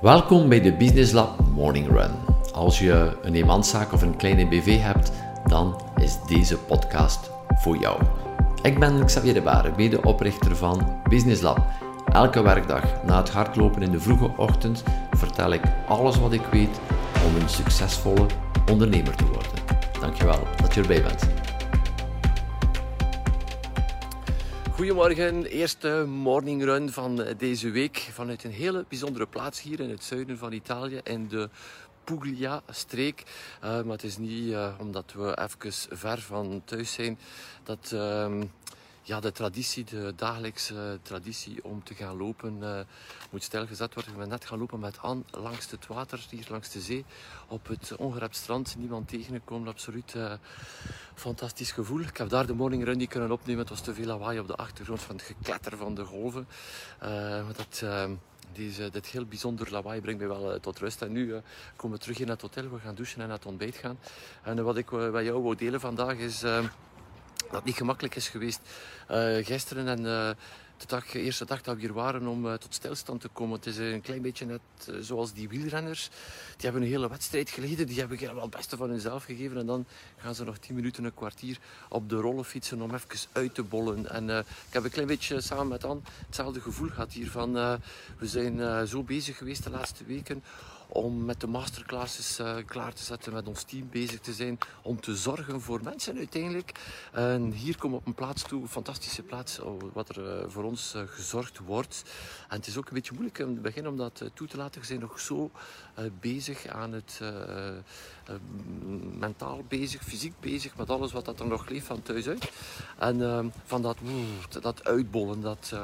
Welkom bij de Business Lab Morning Run. Als je een eenmanszaak of een kleine BV hebt, dan is deze podcast voor jou. Ik ben Xavier de Baren, medeoprichter van Business Lab. Elke werkdag na het hardlopen in de vroege ochtend vertel ik alles wat ik weet om een succesvolle ondernemer te worden. Dankjewel dat je erbij bent. Goedemorgen, eerste morning run van deze week vanuit een hele bijzondere plaats hier in het zuiden van Italië, in de Puglia-streek. Uh, maar het is niet uh, omdat we even ver van thuis zijn dat uh, ja, de traditie, de dagelijkse traditie om te gaan lopen uh, moet stilgezet worden. Ik ben net gaan lopen met Anne langs het water, hier langs de zee, op het ongerept strand. Niemand tegengekomen, absoluut uh, fantastisch gevoel. Ik heb daar de morning run niet kunnen opnemen. Het was te veel lawaai op de achtergrond van het gekletter van de golven. Uh, dat, deze, dit heel bijzonder lawaai brengt mij wel tot rust. En nu komen we terug in het hotel. We gaan douchen en naar het ontbijt gaan. En wat ik bij jou wil delen vandaag is dat niet gemakkelijk is geweest uh, gisteren en uh, de, eerste dag dat we hier waren om uh, tot stilstand te komen. Het is een klein beetje net zoals die wielrenners. Die hebben een hele wedstrijd geleden. Die hebben wel het beste van hunzelf gegeven. En dan gaan ze nog tien minuten, een kwartier op de rollen fietsen om even uit te bollen. En ik heb een klein beetje samen met Anne hetzelfde gevoel gehad hiervan. we zijn zo bezig geweest de laatste weken om met de masterclasses uh, klaar te zetten, met ons team bezig te zijn, om te zorgen voor mensen uiteindelijk. En hier komen we op een plaats toe, een fantastische plaats, oh, wat er uh, voor ons uh, gezorgd wordt. En het is ook een beetje moeilijk in het begin om dat toe te laten. We zijn nog zo bezig aan het mentaal bezig, fysiek bezig met alles wat dat er nog leeft van thuis uit. En van dat, dat uitbollen, dat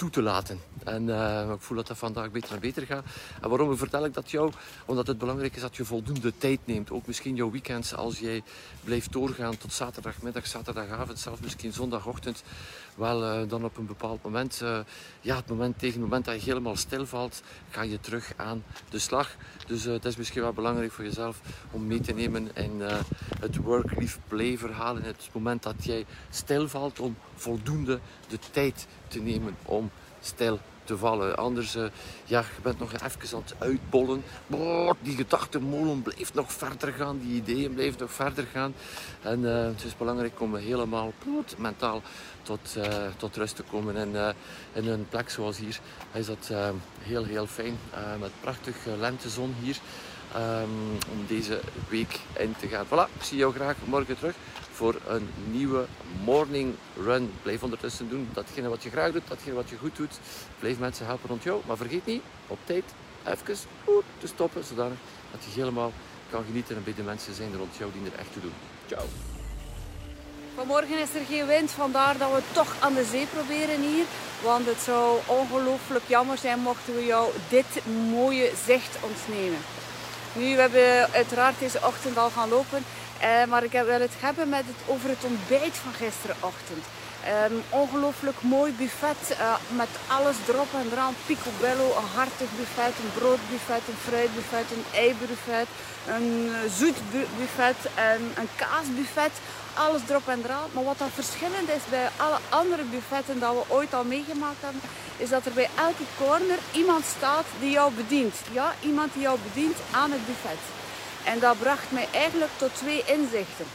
toe te laten. En uh, ik voel dat dat vandaag beter en beter gaat. En waarom vertel ik dat jou? Omdat het belangrijk is dat je voldoende tijd neemt. Ook misschien jouw weekends als jij blijft doorgaan tot zaterdagmiddag, zaterdagavond, zelfs misschien zondagochtend. Wel, uh, dan op een bepaald moment, uh, ja, het moment, tegen het moment dat je helemaal stilvalt, ga je terug aan de slag. Dus het is misschien wel belangrijk voor jezelf om mee te nemen in het work-life-play verhaal. In het moment dat jij stilvalt om voldoende de tijd te nemen om stil te vallen. Anders, uh, ja, je bent nog even aan het uitbollen. Boah, die gedachtenmolen blijft nog verder gaan, die ideeën blijven nog verder gaan. En uh, het is belangrijk om helemaal mentaal tot, uh, tot rust te komen. En in een plek zoals hier is dat heel, heel fijn. met prachtige lentezon hier. Um, om deze week in te gaan. Voilà, ik zie jou graag morgen terug voor een nieuwe morning run. Blijf ondertussen doen datgene wat je graag doet, datgene wat je goed doet. Blijf mensen helpen rond jou. Maar vergeet niet op tijd even te stoppen, zodat dat je helemaal kan genieten en bij de mensen zijn rond jou die er echt toe doen. Ciao. Vanmorgen is er geen wind, vandaar dat we toch aan de zee proberen hier. Want het zou ongelooflijk jammer zijn mochten we jou dit mooie zicht ontnemen. Nu, we hebben uiteraard deze ochtend al gaan lopen uh, maar ik wil het hebben met het, over het ontbijt van gisterenochtend. Um, ongelooflijk mooi buffet uh, met alles erop en eraan. Picobello, een hartig buffet, een broodbuffet, een fruitbuffet, een eibuffet, een uh, zoet buffet en een kaasbuffet. Alles erop en eraan. Maar wat dan verschillend is bij alle andere buffetten dat we ooit al meegemaakt hebben, is dat er bij elke corner iemand staat die jou bedient. Ja, iemand die jou bedient aan het buffet. En dat bracht mij eigenlijk tot twee inzichten.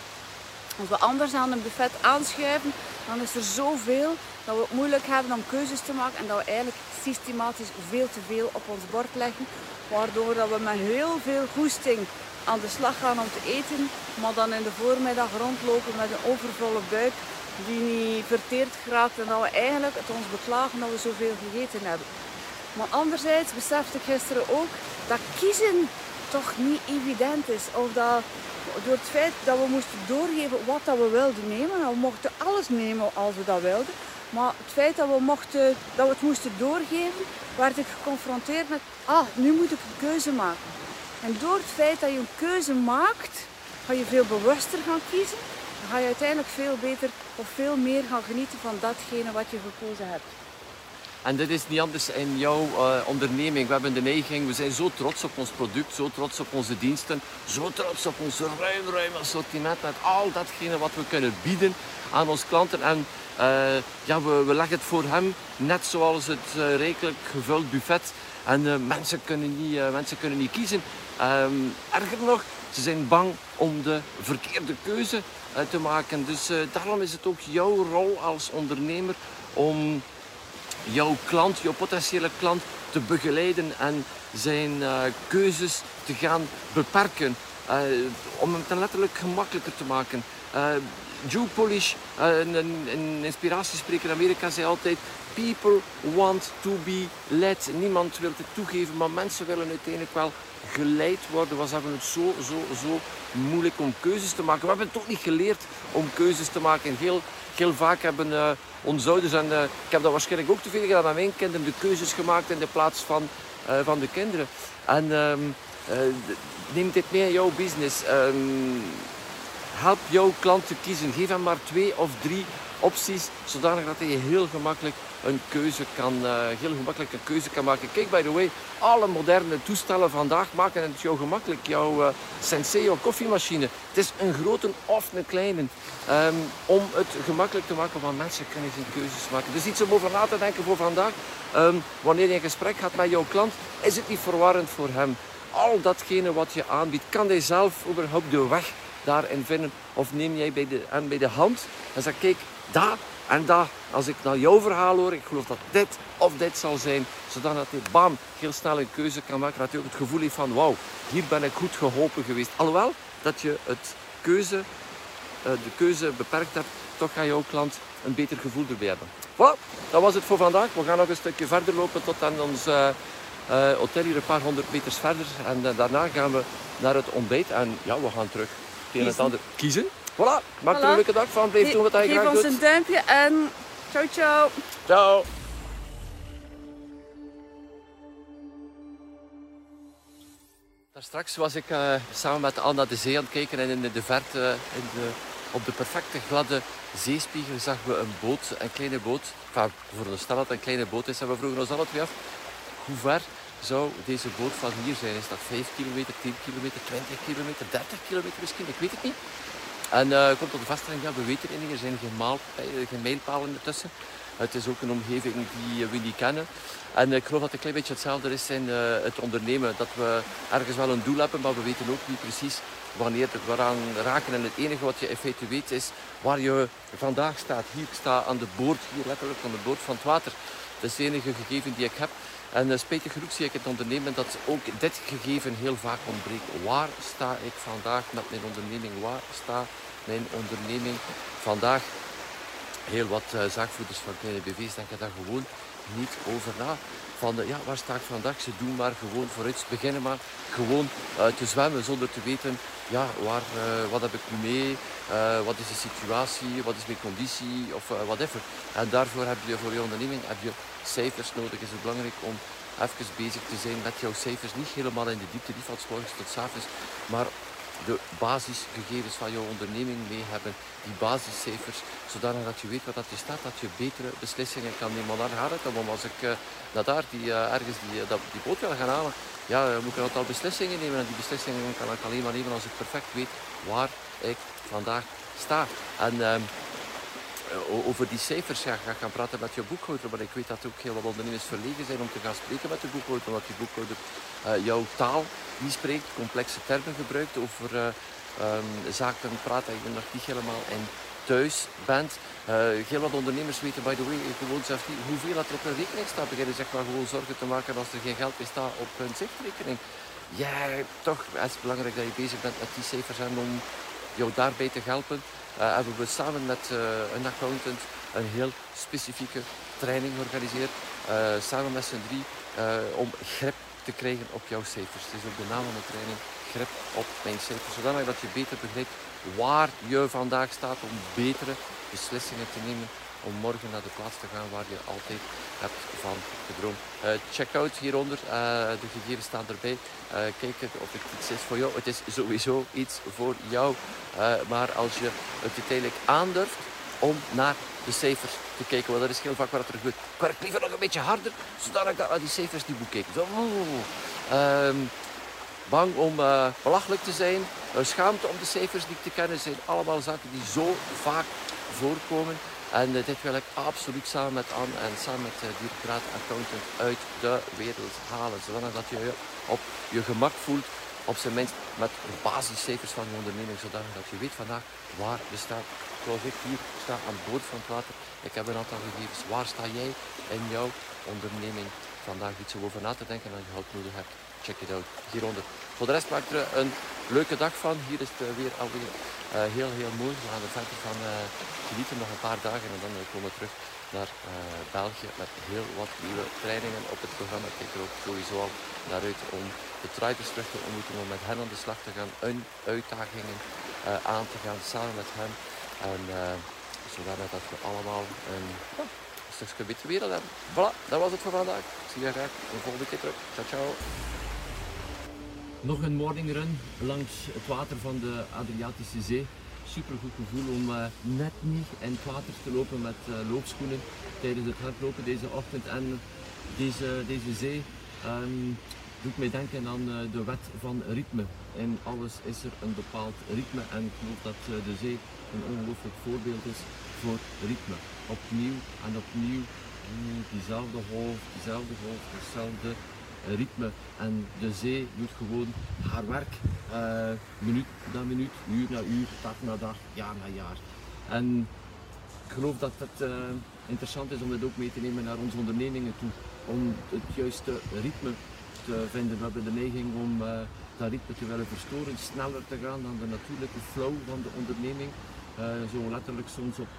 Als we anders aan een buffet aanschuiven, dan is er zoveel dat we het moeilijk hebben om keuzes te maken en dat we eigenlijk systematisch veel te veel op ons bord leggen. Waardoor dat we met heel veel goesting aan de slag gaan om te eten, maar dan in de voormiddag rondlopen met een overvolle buik die niet verteerd geraakt en dat we eigenlijk het ons beklagen dat we zoveel gegeten hebben. Maar anderzijds besefte ik gisteren ook dat kiezen toch niet evident is. Of dat door het feit dat we moesten doorgeven wat dat we wilden nemen. We mochten alles nemen als we dat wilden. Maar het feit dat we, mochten, dat we het moesten doorgeven, werd ik geconfronteerd met, ah, nu moet ik een keuze maken. En door het feit dat je een keuze maakt, ga je veel bewuster gaan kiezen. Dan ga je uiteindelijk veel beter of veel meer gaan genieten van datgene wat je gekozen hebt. En dit is niet anders in jouw uh, onderneming. We hebben de neiging, we zijn zo trots op ons product, zo trots op onze diensten, zo trots op ons ruim, ruim assortiment met al datgene wat we kunnen bieden aan onze klanten. En uh, ja, we, we, leggen het voor hem net zoals het uh, rijkelijk gevuld buffet. En mensen, kunnen niet, mensen kunnen niet kiezen. Um, erger nog, ze zijn bang om de verkeerde keuze te maken. Dus daarom is het ook jouw rol als ondernemer om jouw klant, jouw potentiële klant te begeleiden en zijn uh, keuzes te gaan beperken. Uh, om hem ten letterlijk gemakkelijker te maken. Uh, Joe Polish, een, een inspiratiespreker in Amerika, zei altijd: People want to be led. Niemand wil het toegeven, maar mensen willen uiteindelijk wel geleid worden. We hebben het zo, zo, zo moeilijk om keuzes te maken. We hebben toch niet geleerd om keuzes te maken. Heel, heel vaak hebben uh, onze ouders, en uh, ik heb dat waarschijnlijk ook te veel gedaan aan mijn kinderen, de keuzes gemaakt in de plaats van, van de kinderen. En um, neem dit mee in jouw business. Um, help jouw klant te kiezen. Geef hem maar twee of drie opties, zodanig dat hij heel gemakkelijk een keuze kan, uh, heel gemakkelijk een keuze kan maken. Kijk, by the way, alle moderne toestellen vandaag maken het jou gemakkelijk. Jouw uh, Senseo koffiemachine, het is een grote of een kleine. Um, om het gemakkelijk te maken, want mensen kunnen geen keuzes maken. Dus iets om over na te denken voor vandaag. Um, wanneer je in gesprek gaat met jouw klant, is het niet verwarrend voor hem. Al datgene wat je aanbiedt, kan hij zelf überhaupt de weg daarin vinden? Of neem jij bij de, hem bij de hand en zeg, kijk, daar en daar, als ik naar jouw verhaal hoor, ik geloof dat dit of dit zal zijn, zodat hij bam, heel snel een keuze kan maken. Dat hij ook het gevoel heeft van, wauw, hier ben ik goed geholpen geweest. Alhoewel dat je het keuze, uh, de keuze beperkt hebt, toch gaat jouw klant een beter gevoel erbij hebben. Voilà, dat was het voor vandaag. We gaan nog een stukje verder lopen tot aan ons uh, uh, hotel hier een paar honderd meters verder. En daarna gaan we naar het ontbijt en ja, we gaan terug het het ander kiezen. Voilà, maak er een leuke dag van. Blijf doen wat je graag doet. Geef ons een duimpje en ciao ciao. Ciao. Daar straks was ik uh, samen met Anna de zee aan het kijken en in de verte, in de, op de perfecte gladde zeespiegel zagen we een boot, een kleine boot. Enfin, voor de stel dat het een kleine boot is, en we vroegen ons alle twee af hoe ver zou deze boot van hier zijn? Is dat 5 kilometer, 10 kilometer, 20 kilometer, 30 kilometer misschien? Ik weet het niet. En uh, komt tot de vaststelling, ja, we weten het niet, er zijn geen, mijlpalen ertussen. Het is ook een omgeving die we niet kennen. En ik geloof dat het een klein beetje hetzelfde is in het ondernemen. Dat we ergens wel een doel hebben, maar we weten ook niet precies wanneer we eraan raken. En het enige wat je in feite weet is waar je vandaag staat. Hier, ik sta aan de boord, hier letterlijk aan de boord van het water. Dat is het enige gegeven die ik heb. En spijtig genoeg zie ik het ondernemen dat ook dit gegeven heel vaak ontbreekt. Waar sta ik vandaag met mijn onderneming? Waar staat mijn onderneming vandaag? Heel wat uh, zaakvoerders van kleine BV's denken daar gewoon niet over na. Van ja, waar sta ik vandaag? Ze doen maar gewoon vooruit. Beginnen maar gewoon te zwemmen zonder te weten ja, waar, wat heb ik nu mee? wat is de situatie? Wat is mijn conditie? Of whatever. En daarvoor heb je voor je onderneming heb je cijfers nodig. Is het belangrijk om even bezig te zijn met jouw cijfers. Niet helemaal in de diepte, niet van s morgens tot s avonds, maar de basisgegevens van jouw onderneming mee hebben. Die basiscijfers, zodanig dat je weet wat dat je staat, dat je betere beslissingen kan nemen. Maar daar gaat het om. Als ik uh, naar daar die, uh, ergens die, uh, die boot wil gaan halen, ja, moet ik een aantal beslissingen nemen. En die beslissingen kan ik alleen maar nemen als ik perfect weet waar ik vandaag sta. En ehm, over die cijfers ja, ga gaan praten met je boekhouder. Maar ik weet dat ook heel wat ondernemers verlegen zijn om te gaan spreken met de boekhouder. Omdat die boekhouder uh, jouw taal niet spreekt, complexe termen gebruikt, over uh, zaken praat dat je nog niet helemaal in thuis bent. heel wat ondernemers weten, by the way, gewoon zelf niet hoeveel dat er op een rekening staat. Beginnen zeg maar gewoon zorgen te maken als er geen geld meer staat op hun zichtrekening. Ja, toch is het belangrijk dat je bezig bent met die cijfers en om jou daarbij te helpen uh, hebben we samen met uh, een accountant een heel specifieke training georganiseerd. Uh, samen met z'n drie om grip te krijgen op jouw cijfers. Het is ook de naam van de training, grip op mijn cijfers. Zodanig dat je beter begrijpt waar je vandaag staat om betere beslissingen te nemen om morgen naar de plaats te gaan waar je altijd hebt van gedroomd. Uh, check out hieronder, uh, de gegevens staan erbij. Uh, kijk of het iets is voor jou. Het is sowieso iets voor jou. maar als je het uiteindelijk aandurft om naar de cijfers te kijken. Want dat is heel vaak wat er gebeurt. Ik werk liever nog een beetje harder, zodat ik naar die cijfers niet moet kijken. Ehm, bang om uh, belachelijk te zijn, schaamte om de cijfers niet te kennen, zijn allemaal zaken die zo vaak voorkomen. En uh, dit wil ik absoluut samen met Anne en samen met de directoraat accountant uit de wereld halen. Zodat je je op je gemak voelt op zijn minst met de basiscijfers van je onderneming, zodat je weet vandaag waar je staat. Zoals ik hier sta aan boord van het water. Ik heb een aantal gegevens. Waar sta jij in jouw onderneming vandaag iets over na te denken en je hulp nodig hebt? Check it out hieronder. Voor de rest maak er een leuke dag van. Hier is het weer alweer uh, heel, heel mooi. We gaan er verder van uh, genieten nog een paar dagen en dan komen we terug naar België met heel wat nieuwe trainingen op het programma. Ik kijk er ook sowieso al naar uit om de Triders terug te ontmoeten, om met hen aan de slag te gaan, hun uitdagingen aan te gaan samen met hen. En zodat dat we allemaal een, een stukje betere wereld hebben. Voilà, dat was het voor vandaag. Ik zie je graag de volgende keer terug. Ciao, ciao. Nog een morning run langs het water van de Adriatische Zee. Super goed gevoel om uh, net niet in het water te lopen met uh, loopschoenen tijdens het hardlopen deze ochtend en deze, deze zee. Um, doet mij denken aan uh, de wet van ritme. In alles is er een bepaald ritme en ik geloof dat de zee een ongelooflijk voorbeeld is ritme. Opnieuw en opnieuw mm, diezelfde golf, diezelfde golf, dezelfde ritme. En de zee doet gewoon haar werk, uh, minuut na minuut, uur na uur, dag na dag, jaar na jaar. En ik geloof dat het uh, interessant is om dit ook mee te nemen naar onze ondernemingen toe. Om het juiste ritme te vinden. We hebben de neiging om dat ritme te willen verstoren, sneller te gaan dan de natuurlijke flow van de onderneming. Zo letterlijk soms op,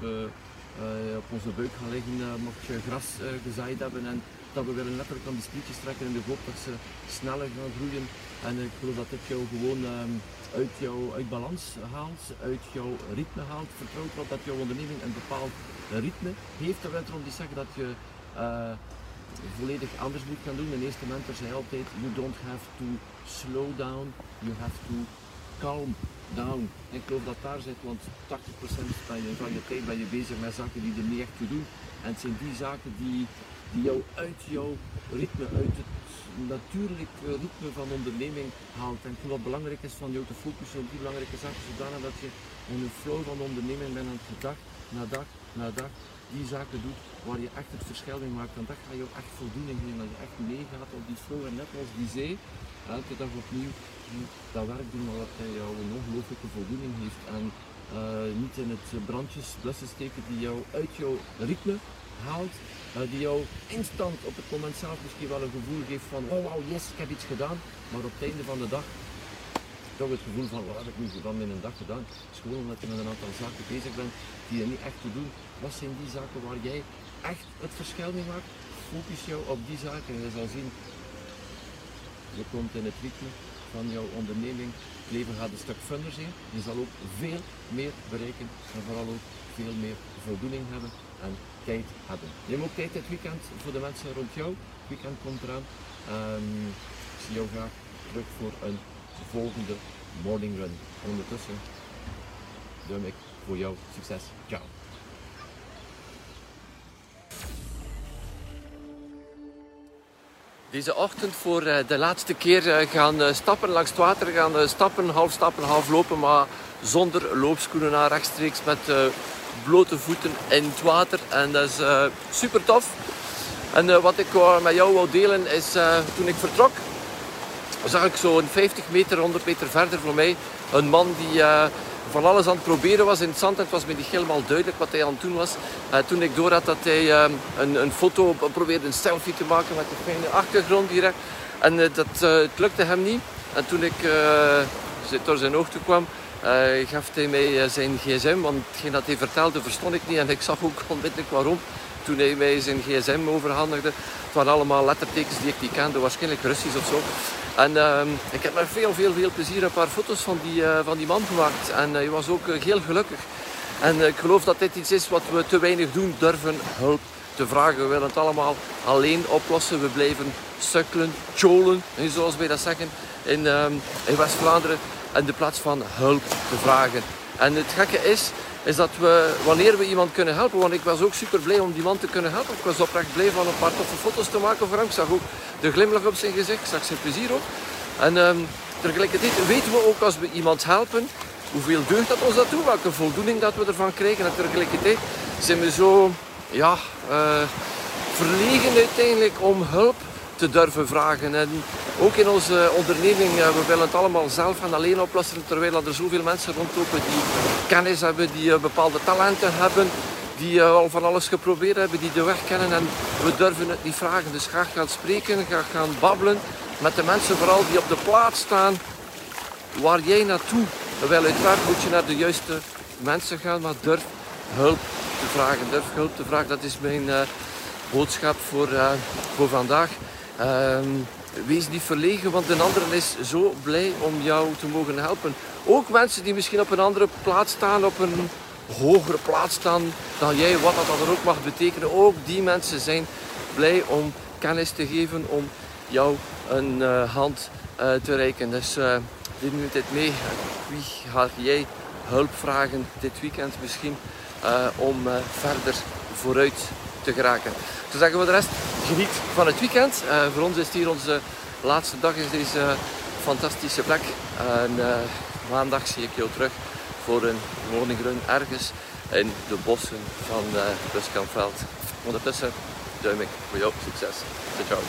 op onze buik gaan liggen mocht je gras gezaaid hebben en dat we willen letterlijk aan die sprietjes trekken in de hoop dat ze sneller gaan groeien. En ik geloof dat dit jou gewoon um, uit, jou, uit balans haalt, uit jouw ritme haalt. Vertrouw erop dat jouw onderneming een bepaald ritme heeft. Dat wil erom niet zeggen dat je volledig anders moet gaan doen. De eerste mentor zei altijd, you don't have to slow down, you have to calm down. ik geloof dat daar zit, want 80% van je, tijd ben je bezig met zaken die er niet echt toe doen. En het zijn die zaken die die jou uit jouw ritme, uit het natuurlijke ritme van onderneming haalt. En wat belangrijk is van jou te focussen op die belangrijke zaken, zodanig dat je in een flow van onderneming bent aan het dag na dag na dag die zaken doet waar je echt het verschil maakt. En dat gaat jou echt voldoening geven, dat je echt meegaat op die flow. En net als die zee, elke dag opnieuw dat werk doen, dat jou een ongelooflijke voldoening heeft. En uh, niet in het brandjes blussen steken die jou uit jouw ritme haalt, uh, die jou instant op het moment zelf misschien wel een gevoel geeft van oh wow yes, ik heb iets gedaan, maar op het einde van de dag toch het gevoel van wat heb ik nu van in een dag gedaan. Het is gewoon omdat je met een aantal zaken bezig bent die je niet echt te doen. Wat zijn die zaken waar jij echt het verschil mee maakt? Focus jou op die zaken en je zal zien, je komt in het ritme van jouw onderneming. Het leven gaat een stuk funner zijn. Je zal ook veel meer bereiken en vooral ook veel meer voldoening hebben en tijd hebben. Neem ook tijd dit weekend voor de mensen rond jou. Het weekend komt eraan. Um, ik zie jou graag terug voor een volgende morning run. ondertussen duim ik voor jou succes. Ciao. Deze ochtend voor eh, de laatste keer eh, gaan eh, stappen langs het water. Gaan stappen, half stappen, half lopen, maar zonder loopschoenen naar rechtstreeks met blote voeten in het water. En dat is super tof. En wat ik met jou wil delen is, toen ik vertrok, zag ik zo'n 50 meter, 100 meter verder voor mij een man die van alles aan het proberen was in het zand. Het was me niet helemaal duidelijk wat hij aan het doen was. toen ik door had dat hij een, een, foto probeerde, een selfie te maken met de fijne achtergrond direct. En dat, het lukte hem niet. En toen ik door zijn oog toe kwam, gaf hij mij eh, zijn gsm, want hetgeen dat hij vertelde verstond ik niet en ik zag ook onmiddellijk waarom toen hij mij zijn gsm overhandigde. Het waren allemaal lettertekens die ik niet kende, waarschijnlijk Russisch of zo. En ehm, ik heb met veel, veel, veel plezier een paar foto's van die, uh, van die man gemaakt. En hij was ook heel gelukkig. En ik geloof dat dit iets is wat we te weinig doen, durven hulp te vragen. We willen het allemaal alleen oplossen. We blijven sukkelen, cholen, zoals wij dat zeggen, in, um, in West-Vlaanderen in de plaats van hulp te vragen. En het gekke is, is dat we, wanneer we iemand kunnen helpen, want ik was ook super blij om die man te kunnen helpen. Ik was oprecht blij van een paar toffe foto's te maken voor hem. Ik zag ook de glimlach op zijn gezicht, ik zag zijn plezier ook. En um, tegelijkertijd weten we ook als we iemand helpen, hoeveel deugd dat ons dat doet, welke voldoening dat we ervan krijgen. En tegelijkertijd zijn we zo ja, uh, verlegen uiteindelijk om hulp te durven vragen. En ook in onze onderneming, we willen het allemaal zelf gaan alleen oplossen, terwijl er zoveel mensen rondlopen die kennis hebben, die eh, bepaalde talenten hebben, die eh, al van alles geprobeerd hebben, die de weg kennen en we durven het niet vragen. Dus graag gaan spreken, graag gaan babbelen met de mensen vooral die op de plaats staan waar jij naartoe wil. Uiteraard moet je naar de juiste mensen gaan, maar durf hulp te vragen. Durf hulp te vragen, dat is mijn boodschap voor, voor vandaag. Ehm, wees niet verlegen, want een ander is zo blij om jou te mogen helpen. Ook mensen die misschien op een andere plaats staan, op een hogere plaats staan dan jij, wat dat dan ook mag betekenen. Ook die mensen zijn blij om kennis te geven, om jou een uh, hand uh, te reiken. Dus uh, dit nu dit mee. Wie ga jij hulp vragen dit weekend misschien om verder vooruit te geraken? Zo zeggen we de rest, geniet van het weekend. Uh, voor ons is hier onze laatste dag in deze fantastische plek. En uh, maandag zie ik jou terug voor een woningrun ergens in de bossen van uh, Ruskanveld. Ondertussen duim ik voor jou succes. Ciao.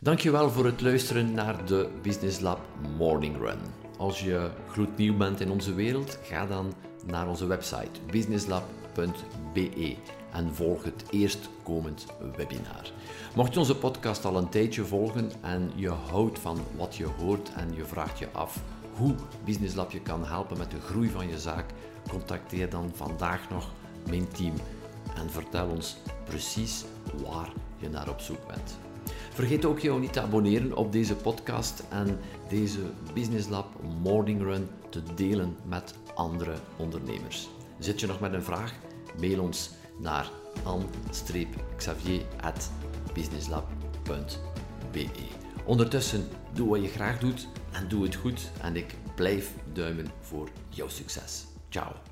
Dankjewel voor het luisteren naar de Business Lab Morning Run. Als je gloednieuw bent in onze wereld, ga dan naar onze website businesslab.be en volg het eerstkomend webinar. Mocht je onze podcast al een tijdje volgen en je houdt van wat je hoort en je vraagt je af hoe Business Lab je kan helpen met de groei van je zaak, contacteer dan vandaag nog mijn team en vertel ons precies waar je naar op zoek bent. Vergeet ook jou niet te abonneren op deze podcast en deze Business Lab Morning Run te delen met andere ondernemers. Zit je nog met een vraag? Mail ons naar an-xavier.businesslab.be. Ondertussen, doe wat je graag doet en doe het goed en ik blijf duimen voor jouw succes. Ciao.